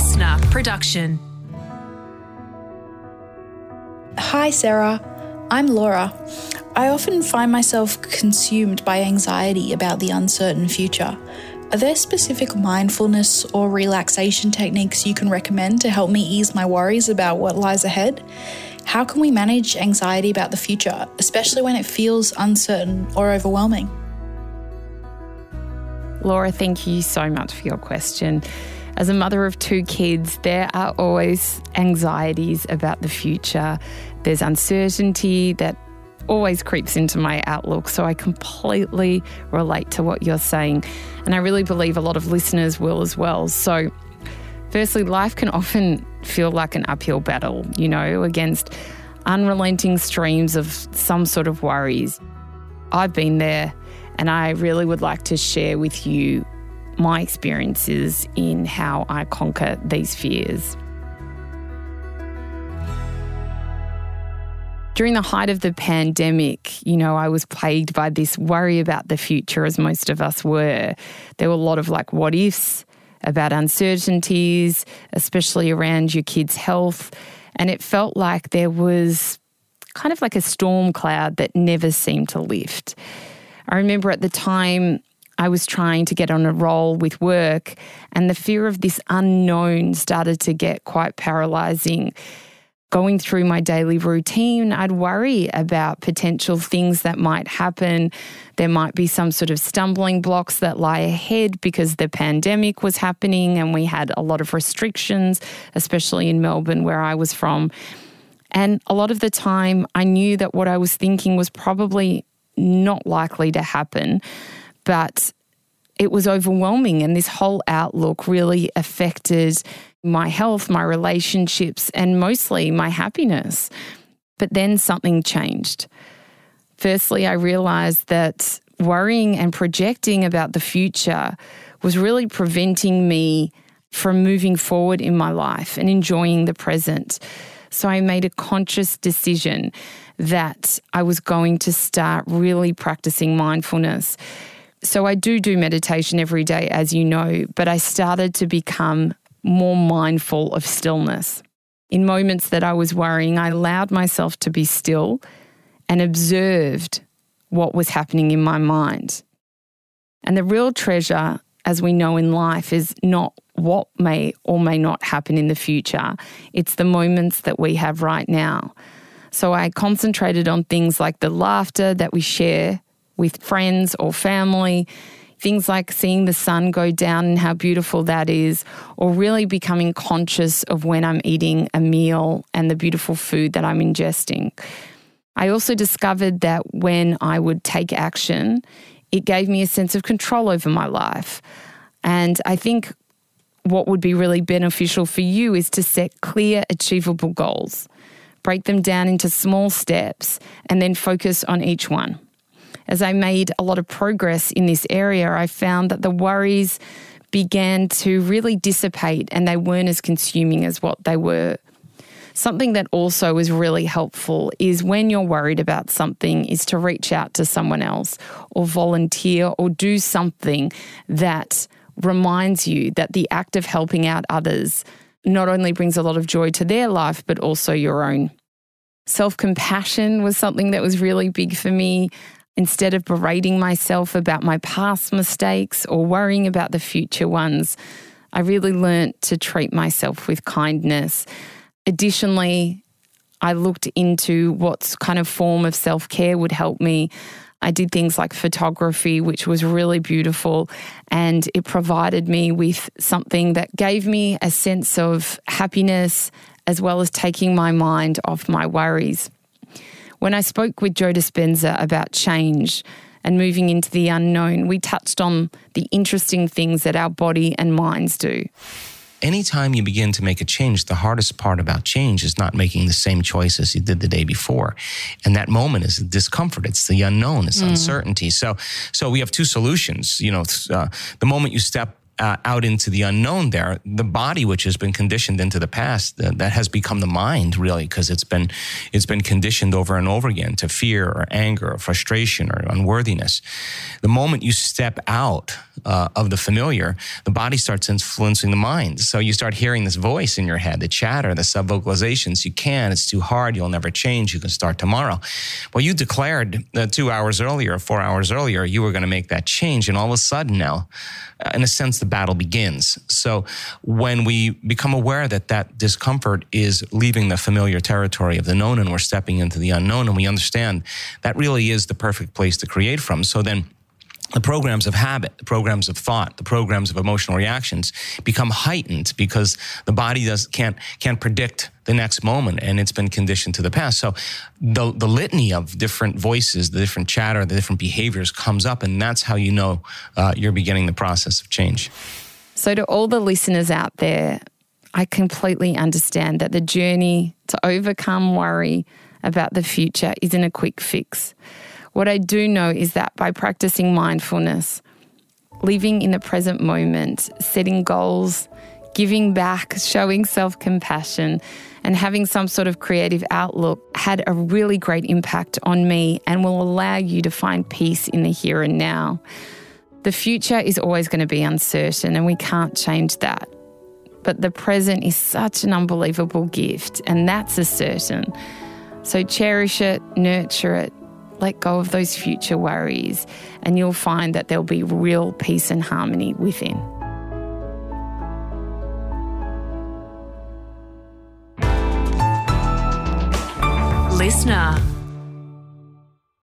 listener production. Hi, Sarah. I'm Laura. I often find myself consumed by anxiety about the uncertain future. Are there specific mindfulness or relaxation techniques you can recommend to help me ease my worries about what lies ahead? How can we manage anxiety about the future, especially when it feels uncertain or overwhelming? Laura, thank you so much for your question. As a mother of two kids, there are always anxieties about the future. There's uncertainty that always creeps into my outlook. So I completely relate to what you're saying. And I really believe a lot of listeners will as well. So, firstly, life can often feel like an uphill battle, you know, against unrelenting streams of some sort of worries. I've been there, and I really would like to share with you my experiences in how I conquer these fears. During the height of the pandemic, you know, I was plagued by this worry about the future, as most of us were. There were a lot of like what ifs about uncertainties, especially around your kids' health. And it felt like there was kind of like a storm cloud that never seemed to lift. I remember at the time I was trying to get on a roll with work, and the fear of this unknown started to get quite paralyzing going through my daily routine, I'd worry about potential things that might happen. There might be some sort of stumbling blocks that lie ahead because the pandemic was happening and we had a lot of restrictions, especially in Melbourne, where I was from. And a lot of the time, I knew that what I was thinking was probably not likely to happen, but it was overwhelming. And this whole outlook really affected my health, my relationships, and mostly my happiness. But then something changed. Firstly, I realized that worrying and projecting about the future was really preventing me from moving forward in my life and enjoying the present. So I made a conscious decision that I was going to start really practicing mindfulness. So I do do meditation every day, as you know, but I started to become more mindful of stillness. In moments that I was worrying, I allowed myself to be still and observed what was happening in my mind. And the real treasure, as we know in life, is not what may or may not happen in the future, it's the moments that we have right now. So I concentrated on things like the laughter that we share with friends or family Things like seeing the sun go down and how beautiful that is, or really becoming conscious of when I'm eating a meal and the beautiful food that I'm ingesting. I also discovered that when I would take action, it gave me a sense of control over my life. And I think what would be really beneficial for you is to set clear, achievable goals, break them down into small steps, and then focus on each one as I made a lot of progress in this area, I found that the worries began to really dissipate and they weren't as consuming as what they were. Something that also is really helpful is when you're worried about something is to reach out to someone else or volunteer or do something that reminds you that the act of helping out others not only brings a lot of joy to their life but also your own. Self compassion was something that was really big for me. Instead of berating myself about my past mistakes or worrying about the future ones, I really learnt to treat myself with kindness. Additionally, I looked into what kind of form of self care would help me. I did things like photography, which was really beautiful, and it provided me with something that gave me a sense of happiness as well as taking my mind off my worries. When I spoke with Joe Dispenza about change and moving into the unknown, we touched on the interesting things that our body and minds do. Anytime you begin to make a change, the hardest part about change is not making the same choice as you did the day before. And that moment is discomfort. It's the unknown. It's mm. uncertainty. So, so we have two solutions. You know, uh, the moment you step uh, out into the unknown there, the body, which has been conditioned into the past, uh, that has become the mind really, because it's been, it's been conditioned over and over again to fear or anger or frustration or unworthiness. The moment you step out uh, of the familiar, the body starts influencing the mind. So you start hearing this voice in your head, the chatter, the sub vocalizations. You can, it's too hard, you'll never change, you can start tomorrow. Well, you declared uh, two hours earlier, four hours earlier, you were going to make that change. And all of a sudden now, uh, in a sense, the battle begins. So when we become aware that that discomfort is leaving the familiar territory of the known and we're stepping into the unknown, and we understand that really is the perfect place to create from. So then, the programs of habit, the programs of thought, the programs of emotional reactions become heightened because the body does can't can't predict the next moment and it's been conditioned to the past. So the the litany of different voices, the different chatter, the different behaviors comes up, and that's how you know uh, you're beginning the process of change. So to all the listeners out there, I completely understand that the journey to overcome worry about the future isn't a quick fix. What I do know is that by practicing mindfulness, living in the present moment, setting goals, giving back, showing self compassion, and having some sort of creative outlook had a really great impact on me and will allow you to find peace in the here and now. The future is always going to be uncertain, and we can't change that. But the present is such an unbelievable gift, and that's a certain. So cherish it, nurture it, let go of those future worries, and you'll find that there'll be real peace and harmony within. Listener